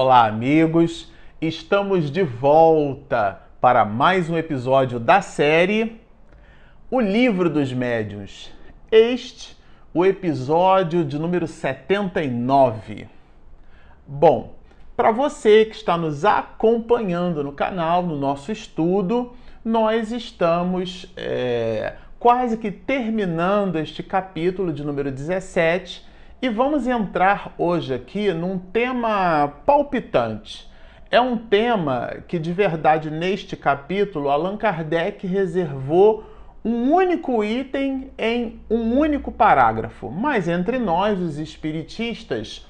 Olá, amigos! Estamos de volta para mais um episódio da série O Livro dos Médiuns. Este, o episódio de número 79. Bom, para você que está nos acompanhando no canal, no nosso estudo, nós estamos é, quase que terminando este capítulo de número 17 e vamos entrar hoje aqui num tema palpitante. É um tema que, de verdade, neste capítulo, Allan Kardec reservou um único item em um único parágrafo. Mas entre nós, os espiritistas,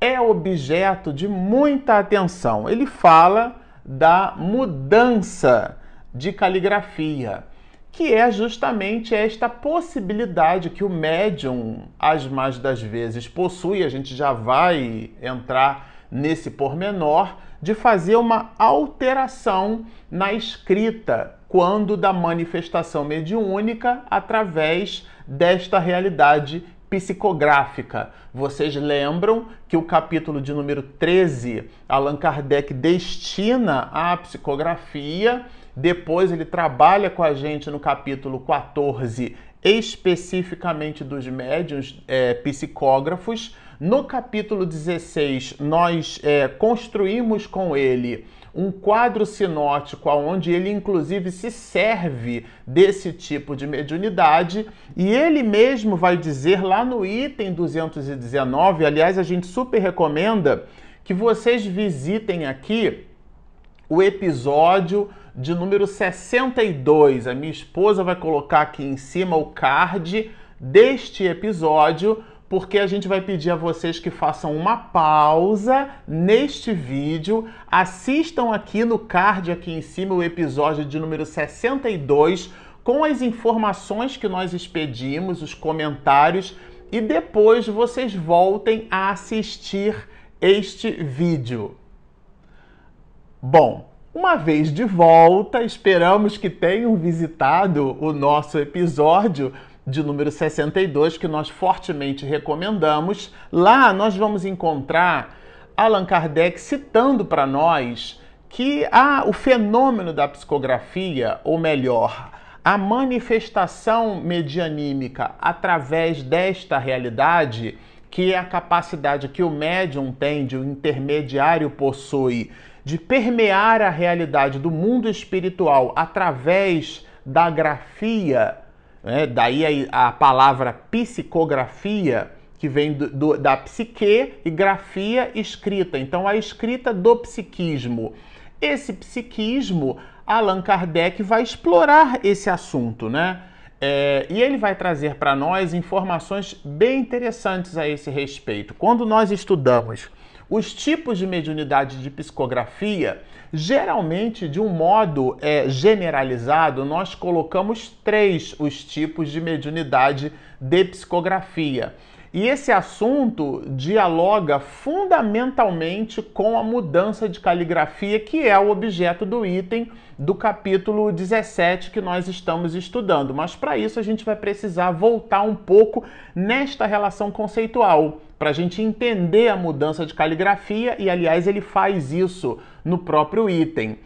é objeto de muita atenção. Ele fala da mudança de caligrafia que é justamente esta possibilidade que o médium, as mais das vezes, possui, a gente já vai entrar nesse pormenor, de fazer uma alteração na escrita quando da manifestação mediúnica através desta realidade psicográfica. Vocês lembram que o capítulo de número 13, Allan Kardec destina à psicografia depois ele trabalha com a gente no capítulo 14, especificamente dos médiuns é, psicógrafos. No capítulo 16, nós é, construímos com ele um quadro sinótico onde ele inclusive se serve desse tipo de mediunidade e ele mesmo vai dizer lá no item 219, aliás, a gente super recomenda que vocês visitem aqui o episódio de número 62. A minha esposa vai colocar aqui em cima o card deste episódio, porque a gente vai pedir a vocês que façam uma pausa neste vídeo, assistam aqui no card aqui em cima o episódio de número 62 com as informações que nós expedimos, os comentários e depois vocês voltem a assistir este vídeo. Bom, uma vez de volta, esperamos que tenham visitado o nosso episódio de número 62, que nós fortemente recomendamos. Lá nós vamos encontrar Allan Kardec citando para nós que ah, o fenômeno da psicografia, ou melhor, a manifestação medianímica através desta realidade, que é a capacidade que o médium tem, de o intermediário possui de permear a realidade do mundo espiritual através da grafia, né? daí a, a, palavra psicografia, que vem do, do, da psique e grafia escrita. Então, a escrita do psiquismo. Esse psiquismo, Allan Kardec vai explorar esse assunto, né? É, e ele vai trazer para nós informações bem interessantes a esse respeito. Quando nós estudamos os tipos de mediunidade de psicografia, geralmente, de um modo é, generalizado, nós colocamos três os tipos de mediunidade de psicografia. E esse assunto dialoga fundamentalmente com a mudança de caligrafia, que é o objeto do item do capítulo 17 que nós estamos estudando. Mas para isso a gente vai precisar voltar um pouco nesta relação conceitual, para a gente entender a mudança de caligrafia, e aliás ele faz isso no próprio item.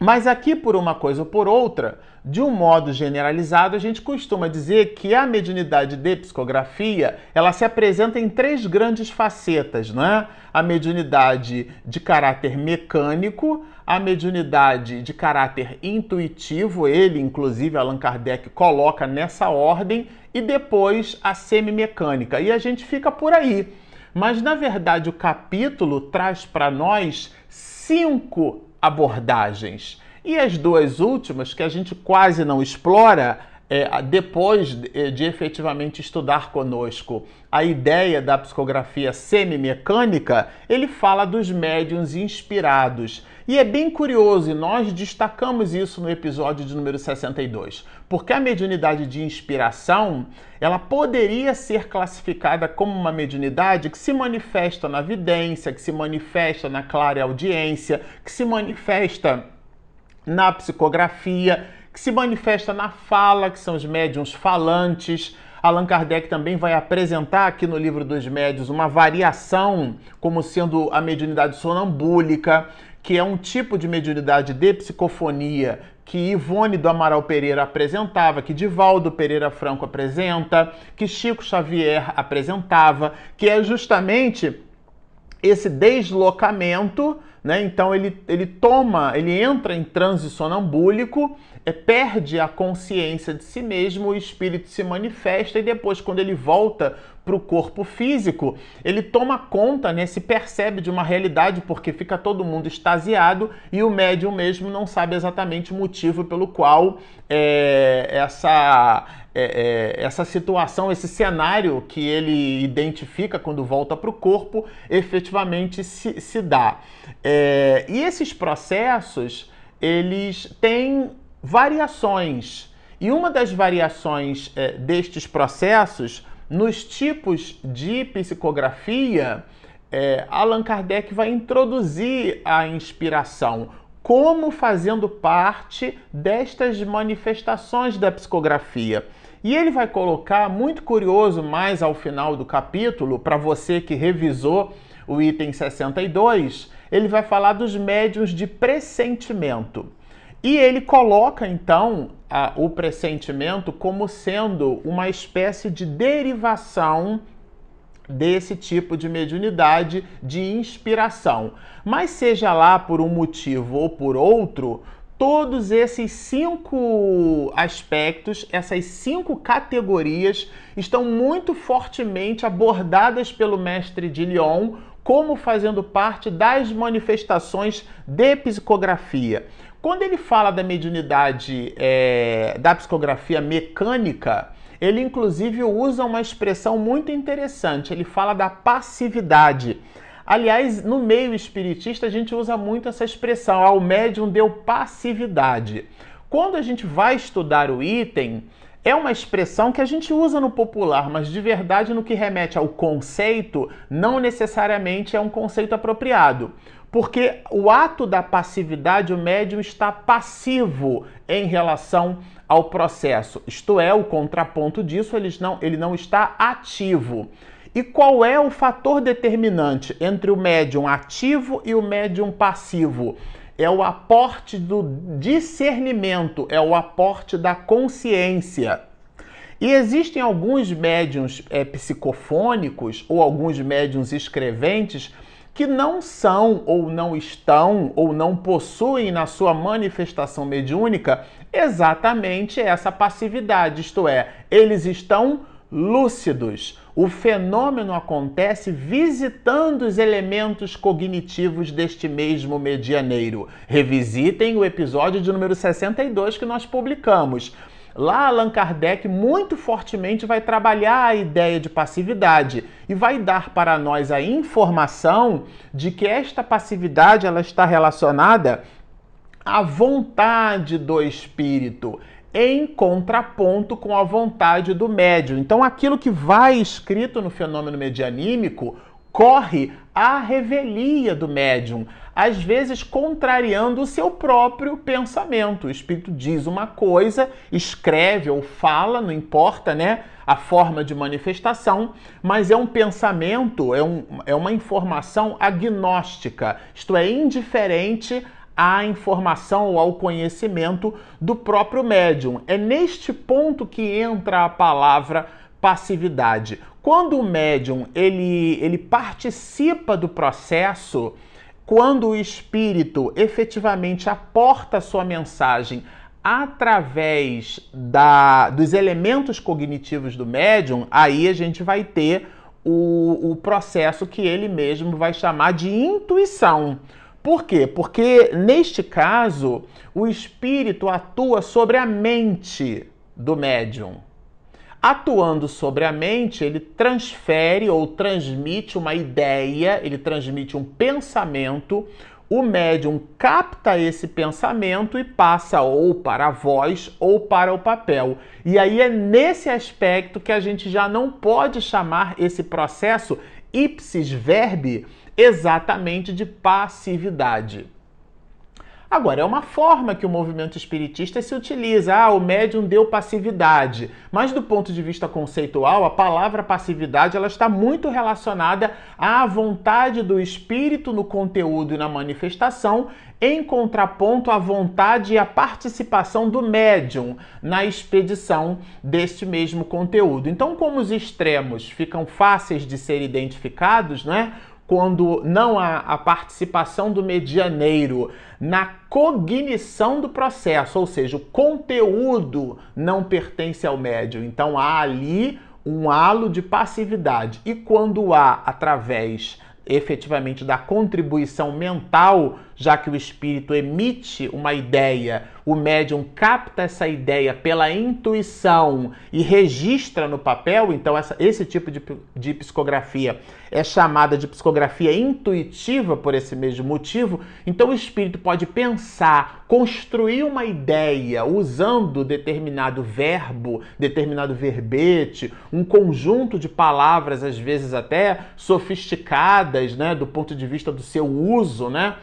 Mas aqui, por uma coisa ou por outra, de um modo generalizado, a gente costuma dizer que a mediunidade de psicografia ela se apresenta em três grandes facetas, não é? A mediunidade de caráter mecânico, a mediunidade de caráter intuitivo, ele, inclusive, Allan Kardec coloca nessa ordem, e depois a semimecânica. E a gente fica por aí. Mas, na verdade, o capítulo traz para nós cinco abordagens. E as duas últimas, que a gente quase não explora, é, depois de, é, de efetivamente estudar conosco a ideia da psicografia semimecânica, ele fala dos médiums inspirados. E é bem curioso, e nós destacamos isso no episódio de número 62, porque a mediunidade de inspiração, ela poderia ser classificada como uma mediunidade que se manifesta na vidência, que se manifesta na clara audiência, que se manifesta na psicografia, que se manifesta na fala, que são os médiums falantes, Allan Kardec também vai apresentar aqui no livro dos médios uma variação como sendo a mediunidade sonambúlica, que é um tipo de mediunidade de psicofonia que Ivone do Amaral Pereira apresentava, que Divaldo Pereira Franco apresenta, que Chico Xavier apresentava, que é justamente esse deslocamento, né? Então ele, ele toma, ele entra em transe sonambúlico, perde a consciência de si mesmo, o espírito se manifesta e depois, quando ele volta para o corpo físico, ele toma conta, né, se percebe de uma realidade porque fica todo mundo extasiado e o médium mesmo não sabe exatamente o motivo pelo qual é, essa, é, é, essa situação, esse cenário que ele identifica quando volta para o corpo, efetivamente se, se dá. É, e esses processos, eles têm variações. E uma das variações é, destes processos nos tipos de psicografia, é, Allan Kardec vai introduzir a inspiração como fazendo parte destas manifestações da psicografia. E ele vai colocar, muito curioso, mais ao final do capítulo, para você que revisou o item 62, ele vai falar dos médios de pressentimento. E ele coloca então a, o pressentimento como sendo uma espécie de derivação desse tipo de mediunidade de inspiração. Mas seja lá por um motivo ou por outro, todos esses cinco aspectos, essas cinco categorias, estão muito fortemente abordadas pelo mestre de Lyon como fazendo parte das manifestações de psicografia. Quando ele fala da mediunidade é, da psicografia mecânica, ele inclusive usa uma expressão muito interessante. Ele fala da passividade. Aliás, no meio espiritista a gente usa muito essa expressão, ah, o médium deu passividade. Quando a gente vai estudar o item, é uma expressão que a gente usa no popular, mas de verdade no que remete ao conceito, não necessariamente é um conceito apropriado. Porque o ato da passividade, o médium está passivo em relação ao processo. Isto é, o contraponto disso, ele não, ele não está ativo. E qual é o fator determinante entre o médium ativo e o médium passivo? É o aporte do discernimento, é o aporte da consciência. E existem alguns médiums é, psicofônicos ou alguns médiums escreventes que não são ou não estão ou não possuem na sua manifestação mediúnica exatamente essa passividade, isto é, eles estão lúcidos. O fenômeno acontece visitando os elementos cognitivos deste mesmo medianeiro. Revisitem o episódio de número 62 que nós publicamos. Lá, Allan Kardec muito fortemente vai trabalhar a ideia de passividade e vai dar para nós a informação de que esta passividade ela está relacionada à vontade do espírito em contraponto com a vontade do médium. Então, aquilo que vai escrito no fenômeno medianímico corre à revelia do médium, às vezes contrariando o seu próprio pensamento. O espírito diz uma coisa, escreve ou fala, não importa, né? A forma de manifestação, mas é um pensamento, é, um, é uma informação agnóstica, isto é, indiferente à informação ou ao conhecimento do próprio médium. É neste ponto que entra a palavra passividade. Quando o médium ele, ele participa do processo, quando o espírito efetivamente aporta sua mensagem através da, dos elementos cognitivos do médium, aí a gente vai ter o, o processo que ele mesmo vai chamar de intuição. Por quê? Porque neste caso o espírito atua sobre a mente do médium. Atuando sobre a mente, ele transfere ou transmite uma ideia, ele transmite um pensamento. O médium capta esse pensamento e passa ou para a voz ou para o papel. E aí é nesse aspecto que a gente já não pode chamar esse processo ipsis verbi exatamente de passividade. Agora, é uma forma que o movimento espiritista se utiliza. Ah, o médium deu passividade. Mas do ponto de vista conceitual, a palavra passividade ela está muito relacionada à vontade do espírito no conteúdo e na manifestação, em contraponto à vontade e à participação do médium na expedição deste mesmo conteúdo. Então, como os extremos ficam fáceis de ser identificados, né? Quando não há a participação do medianeiro na cognição do processo, ou seja, o conteúdo não pertence ao médium. Então há ali um halo de passividade. E quando há, através efetivamente da contribuição mental, já que o espírito emite uma ideia, o médium capta essa ideia pela intuição e registra no papel, então essa, esse tipo de, de psicografia é chamada de psicografia intuitiva por esse mesmo motivo. Então o espírito pode pensar, construir uma ideia usando determinado verbo, determinado verbete, um conjunto de palavras, às vezes até sofisticadas, né, do ponto de vista do seu uso, né?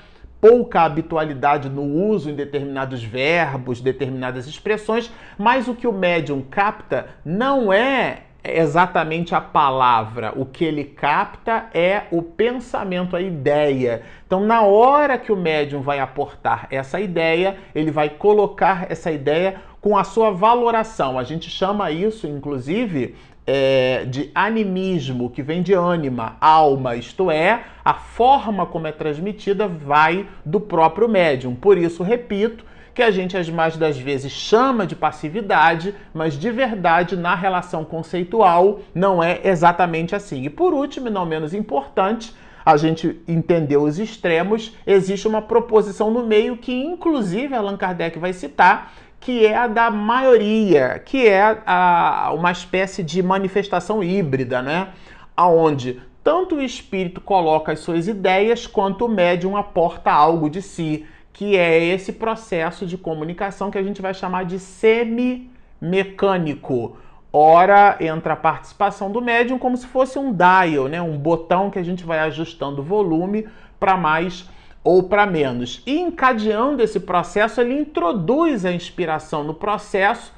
Pouca habitualidade no uso em determinados verbos, determinadas expressões, mas o que o médium capta não é exatamente a palavra, o que ele capta é o pensamento, a ideia. Então, na hora que o médium vai aportar essa ideia, ele vai colocar essa ideia com a sua valoração. A gente chama isso, inclusive, é, de animismo, que vem de ânima, alma, isto é, a forma como é transmitida vai do próprio médium. Por isso, repito, que a gente as mais das vezes chama de passividade, mas de verdade na relação conceitual não é exatamente assim. E por último, e não menos importante, a gente entendeu os extremos, existe uma proposição no meio que inclusive Allan Kardec vai citar, que é a da maioria, que é a, uma espécie de manifestação híbrida, né? Aonde tanto o espírito coloca as suas ideias quanto o médium aporta algo de si, que é esse processo de comunicação que a gente vai chamar de semi-mecânico. Ora entra a participação do médium como se fosse um dial, né? um botão que a gente vai ajustando o volume para mais ou para menos. E encadeando esse processo, ele introduz a inspiração no processo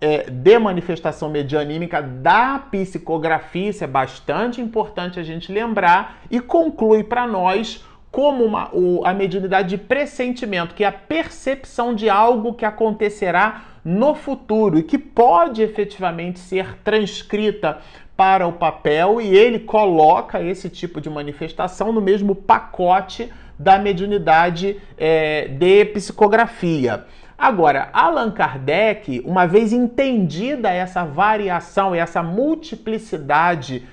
é, de manifestação medianímica da psicografia, isso é bastante importante a gente lembrar, e conclui para nós como uma, o, a mediunidade de pressentimento, que é a percepção de algo que acontecerá no futuro e que pode efetivamente ser transcrita para o papel, e ele coloca esse tipo de manifestação no mesmo pacote da mediunidade é, de psicografia. Agora, Allan Kardec, uma vez entendida essa variação essa multiplicidade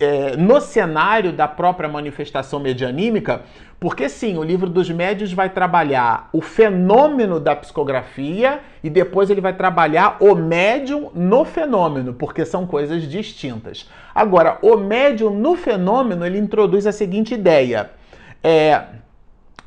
é, no cenário da própria manifestação medianímica, porque sim, o livro dos médios vai trabalhar o fenômeno da psicografia e depois ele vai trabalhar o médium no fenômeno, porque são coisas distintas. Agora, o médium no fenômeno, ele introduz a seguinte ideia. É,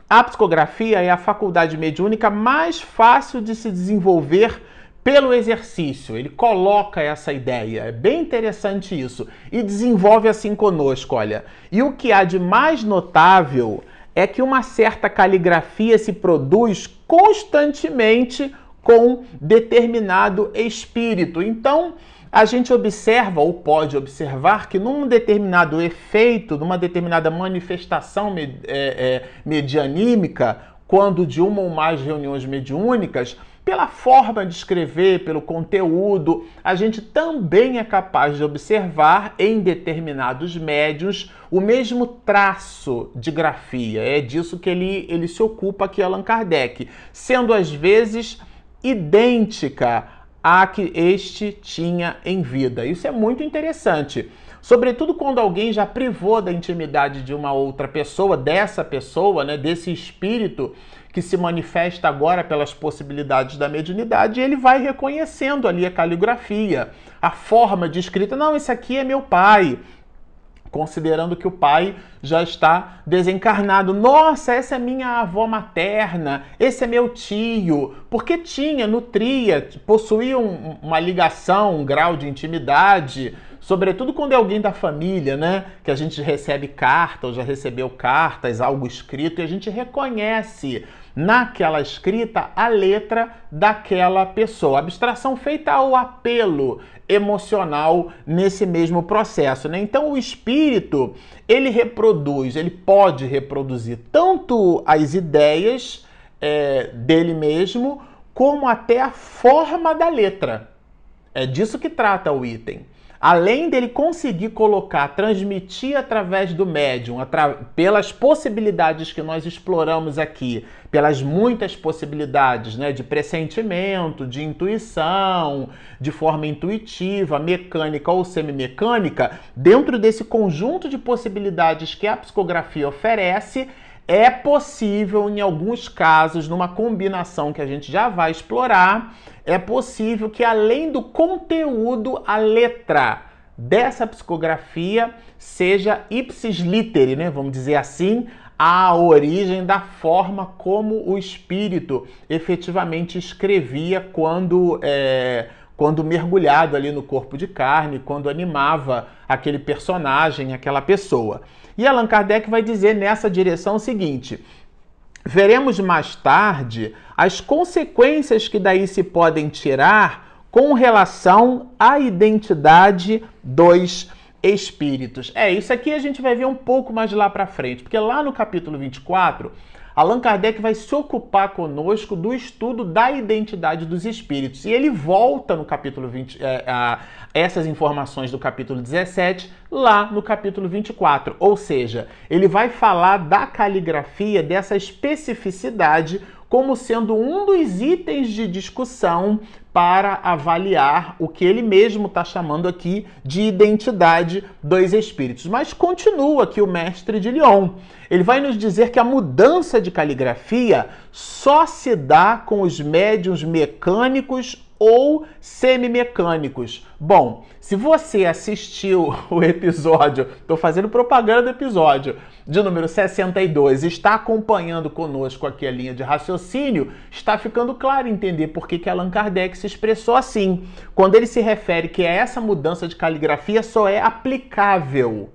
a psicografia é a faculdade mediúnica mais fácil de se desenvolver pelo exercício. Ele coloca essa ideia, é bem interessante isso, e desenvolve assim conosco, olha. E o que há de mais notável é que uma certa caligrafia se produz constantemente com determinado espírito. Então, a gente observa ou pode observar que num determinado efeito, numa determinada manifestação é, é, medianímica, quando de uma ou mais reuniões mediúnicas, pela forma de escrever, pelo conteúdo, a gente também é capaz de observar em determinados médios o mesmo traço de grafia. É disso que ele, ele se ocupa aqui, Allan Kardec, sendo às vezes idêntica a que este tinha em vida. Isso é muito interessante. Sobretudo quando alguém já privou da intimidade de uma outra pessoa, dessa pessoa, né, desse espírito que se manifesta agora pelas possibilidades da mediunidade, ele vai reconhecendo ali a caligrafia, a forma de escrita. Não, esse aqui é meu pai, considerando que o pai já está desencarnado. Nossa, essa é minha avó materna, esse é meu tio, porque tinha, nutria, possuía um, uma ligação, um grau de intimidade, sobretudo quando é alguém da família, né? Que a gente recebe carta ou já recebeu cartas, algo escrito, e a gente reconhece naquela escrita a letra daquela pessoa. Abstração feita ao apelo emocional nesse mesmo processo, né? Então o espírito, ele reproduz, ele pode reproduzir tanto as ideias é, dele mesmo, como até a forma da letra. É disso que trata o item além dele conseguir colocar, transmitir através do médium, atra pelas possibilidades que nós exploramos aqui, pelas muitas possibilidades né, de pressentimento, de intuição, de forma intuitiva, mecânica ou semimecânica, dentro desse conjunto de possibilidades que a psicografia oferece, é possível, em alguns casos, numa combinação que a gente já vai explorar, é possível que além do conteúdo, a letra dessa psicografia seja ipsis literi, né? Vamos dizer assim, a origem da forma como o espírito efetivamente escrevia quando é, quando mergulhado ali no corpo de carne, quando animava aquele personagem, aquela pessoa. E Allan Kardec vai dizer nessa direção o seguinte: veremos mais tarde as consequências que daí se podem tirar com relação à identidade dos espíritos. É, isso aqui a gente vai ver um pouco mais lá para frente, porque lá no capítulo 24 Allan Kardec vai se ocupar conosco do estudo da identidade dos espíritos. E ele volta no capítulo 20, é, a, essas informações do capítulo 17, lá no capítulo 24. Ou seja, ele vai falar da caligrafia, dessa especificidade como sendo um dos itens de discussão para avaliar o que ele mesmo está chamando aqui de identidade dos espíritos. Mas continua aqui o mestre de Lyon. Ele vai nos dizer que a mudança de caligrafia só se dá com os médiums mecânicos ou semimecânicos. Bom, se você assistiu o episódio, estou fazendo propaganda do episódio de número 62, está acompanhando conosco aqui a linha de raciocínio, está ficando claro entender por que, que Allan Kardec se expressou assim. Quando ele se refere que essa mudança de caligrafia só é aplicável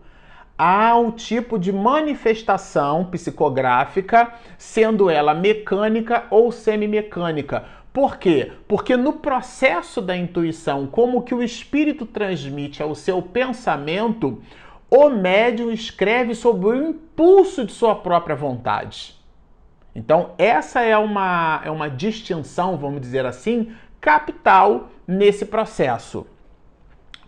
ao tipo de manifestação psicográfica, sendo ela mecânica ou semimecânica por quê? Porque no processo da intuição, como que o espírito transmite ao seu pensamento, o médium escreve sob o impulso de sua própria vontade. Então, essa é uma, é uma distinção, vamos dizer assim, capital nesse processo.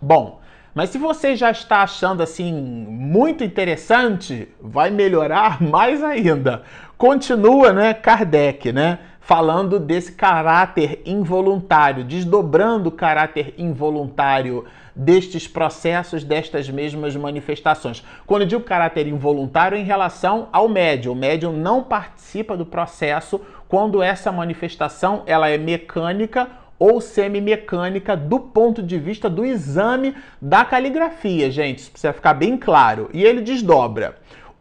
Bom, mas se você já está achando assim muito interessante, vai melhorar mais ainda. Continua, né, Kardec, né? Falando desse caráter involuntário, desdobrando o caráter involuntário destes processos, destas mesmas manifestações. Quando eu digo caráter involuntário, é em relação ao médium, o médium não participa do processo quando essa manifestação ela é mecânica ou semimecânica do ponto de vista do exame da caligrafia, gente, isso precisa ficar bem claro. E ele desdobra.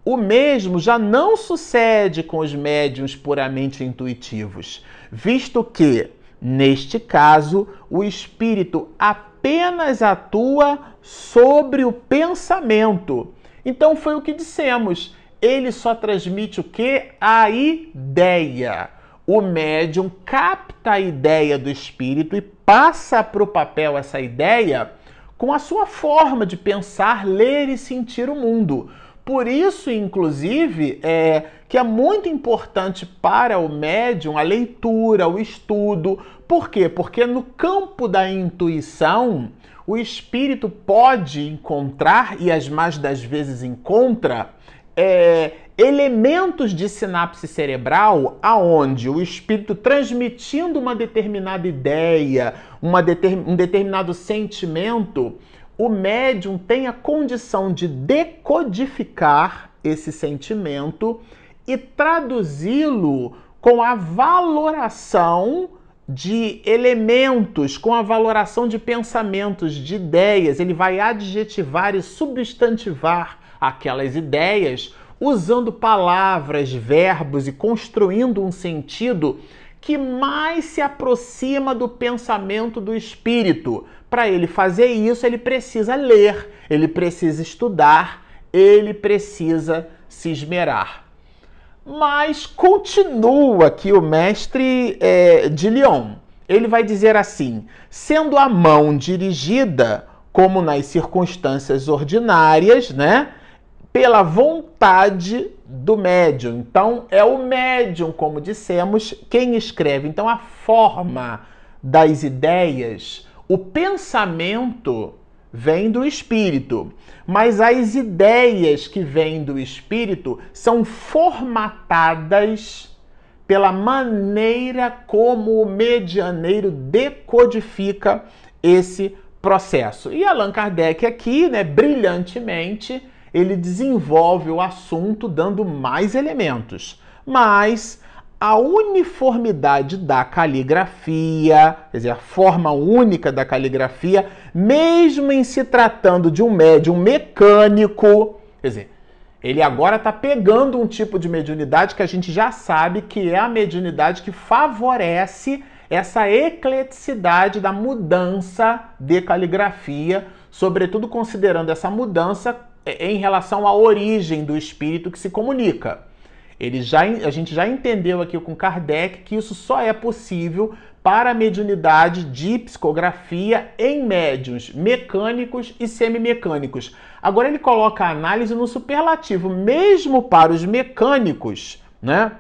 O mesmo já não sucede com os médiums puramente intuitivos, visto que, neste caso, o espírito apenas atua sobre o pensamento. Então foi o que dissemos. Ele só transmite o que? A ideia. O médium capta a ideia do espírito e passa para o papel essa ideia com a sua forma de pensar, ler e sentir o mundo. Por isso, inclusive, é que é muito importante para o médium a leitura, o estudo. Por quê? Porque no campo da intuição, o espírito pode encontrar, e as mais das vezes encontra, é, elementos de sinapse cerebral aonde o espírito transmitindo uma determinada ideia, uma deter, um determinado sentimento, o médium tem a condição de decodificar esse sentimento e traduzi-lo com a valoração de elementos, com a valoração de pensamentos, de ideias. Ele vai adjetivar e substantivar aquelas ideias usando palavras, verbos e construindo um sentido que mais se aproxima do pensamento do espírito. Para ele fazer isso, ele precisa ler, ele precisa estudar, ele precisa se esmerar. Mas continua aqui o mestre é, de Lyon. Ele vai dizer assim: sendo a mão dirigida, como nas circunstâncias ordinárias, né? Pela vontade do médium. Então, é o médium, como dissemos, quem escreve. Então, a forma das ideias, o pensamento vem do espírito, mas as ideias que vêm do espírito são formatadas pela maneira como o medianeiro decodifica esse processo. E Allan Kardec aqui, né, brilhantemente, ele desenvolve o assunto dando mais elementos. Mas a uniformidade da caligrafia, quer dizer, a forma única da caligrafia, mesmo em se tratando de um médium mecânico, quer dizer, ele agora está pegando um tipo de mediunidade que a gente já sabe que é a mediunidade que favorece essa ecleticidade da mudança de caligrafia, sobretudo considerando essa mudança em relação à origem do espírito que se comunica. Ele já, a gente já entendeu aqui com Kardec que isso só é possível para a mediunidade de psicografia em médiums mecânicos e semimecânicos. Agora ele coloca a análise no superlativo, mesmo para os mecânicos, né?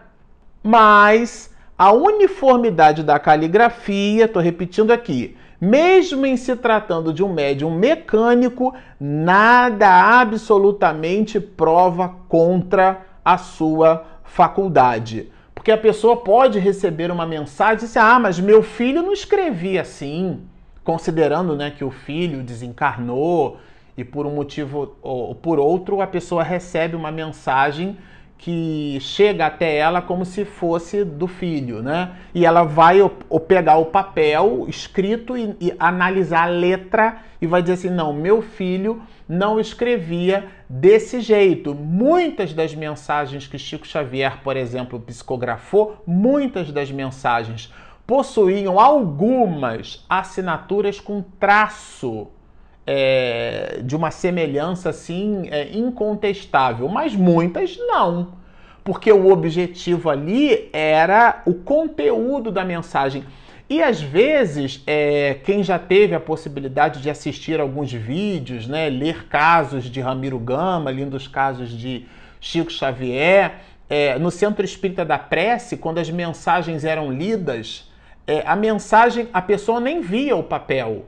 Mas a uniformidade da caligrafia, estou repetindo aqui, mesmo em se tratando de um médium mecânico, nada absolutamente prova contra a sua faculdade. Porque a pessoa pode receber uma mensagem e dizer, ah, mas meu filho não escrevia assim, considerando né, que o filho desencarnou e por um motivo ou por outro a pessoa recebe uma mensagem que chega até ela como se fosse do filho, né? E ela vai pegar o papel escrito e, e, analisar a letra e vai dizer assim: não, meu filho não escrevia desse jeito. Muitas das mensagens que Chico Xavier, por exemplo, psicografou, muitas das mensagens possuíam algumas assinaturas com traço é, de uma semelhança assim é, incontestável, mas muitas não, porque o objetivo ali era o conteúdo da mensagem. E às vezes, é, quem já teve a possibilidade de assistir alguns vídeos, né, ler casos de Ramiro Gama, lindos casos de Chico Xavier, é, no Centro Espírita da Prece, quando as mensagens eram lidas, é, a mensagem, a pessoa nem via o papel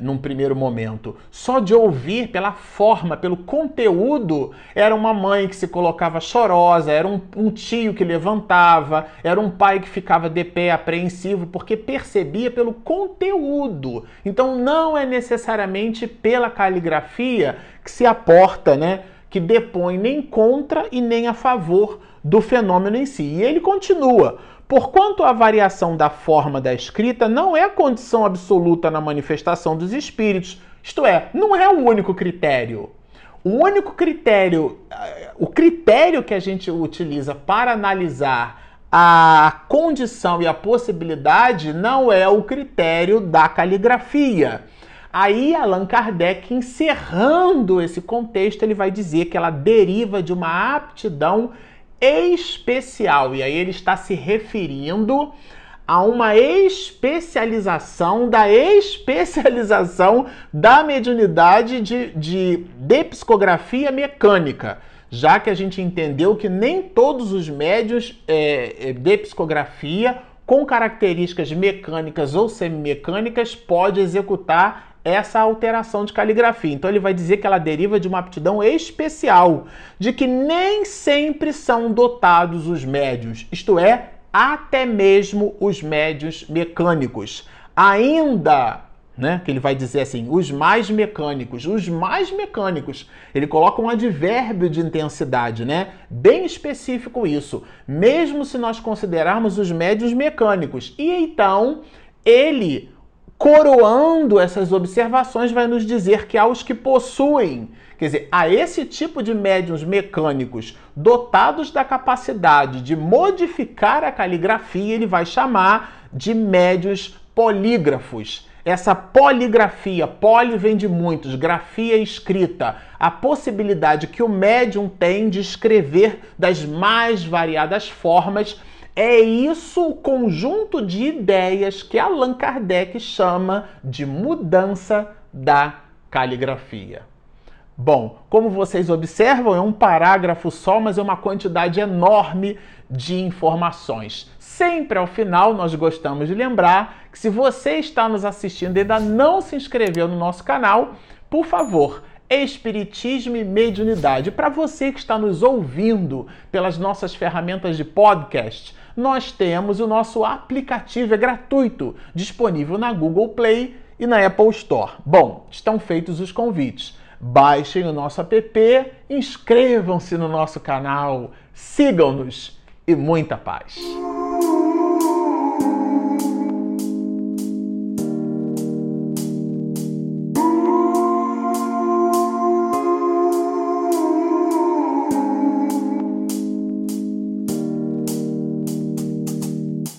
num primeiro momento. Só de ouvir pela forma, pelo conteúdo, era uma mãe que se colocava chorosa, era um, um, tio que levantava, era um pai que ficava de pé apreensivo, porque percebia pelo conteúdo. Então não é necessariamente pela caligrafia que se aporta, né? Que depõe nem contra e nem a favor do fenômeno em si. E ele continua. Porquanto a variação da forma da escrita não é condição absoluta na manifestação dos espíritos, isto é, não é o único critério. O único critério, eh, o critério que a gente utiliza para analisar a condição e a possibilidade não é o critério da caligrafia. Aí Allan Kardec, encerrando esse contexto, ele vai dizer que ela deriva de uma aptidão especial. E aí ele está se referindo a uma especialização da especialização da mediunidade de, de, de psicografia mecânica. Já que a gente entendeu que nem todos os médios é, é de psicografia com características mecânicas ou semimecânicas pode executar essa alteração de caligrafia. Então ele vai dizer que ela deriva de uma aptidão especial, de que nem sempre são dotados os médios, isto é, até mesmo os médios mecânicos. Ainda, né, que ele vai dizer assim, os mais mecânicos, os mais mecânicos. Ele coloca um advérbio de intensidade, né? Bem específico isso. Mesmo se nós considerarmos os médios mecânicos. E então, ele coroando essas observações, vai nos dizer que aos que possuem, quer dizer, a esse tipo de médiums mecânicos dotados da capacidade de modificar a caligrafia, ele vai chamar de médios polígrafos. essa poligrafia, poli vem de muitos, grafia escrita, a possibilidade que o médium tem de escrever das mais variadas formas, é isso o conjunto de ideias que Allan Kardec chama de mudança da caligrafia. Bom, como vocês observam, é um parágrafo só, mas é uma quantidade enorme de informações. Sempre ao final, nós gostamos de lembrar que se você está nos assistindo e ainda não se inscreveu no nosso canal, por favor, Espiritismo e Mediunidade. Para você que está nos ouvindo pelas nossas ferramentas de podcast, nós temos o nosso aplicativo, é gratuito, disponível na Google Play e na Apple Store. Bom, estão feitos os convites. Baixem o nosso app, inscrevam-se no nosso canal, sigam-nos e muita paz.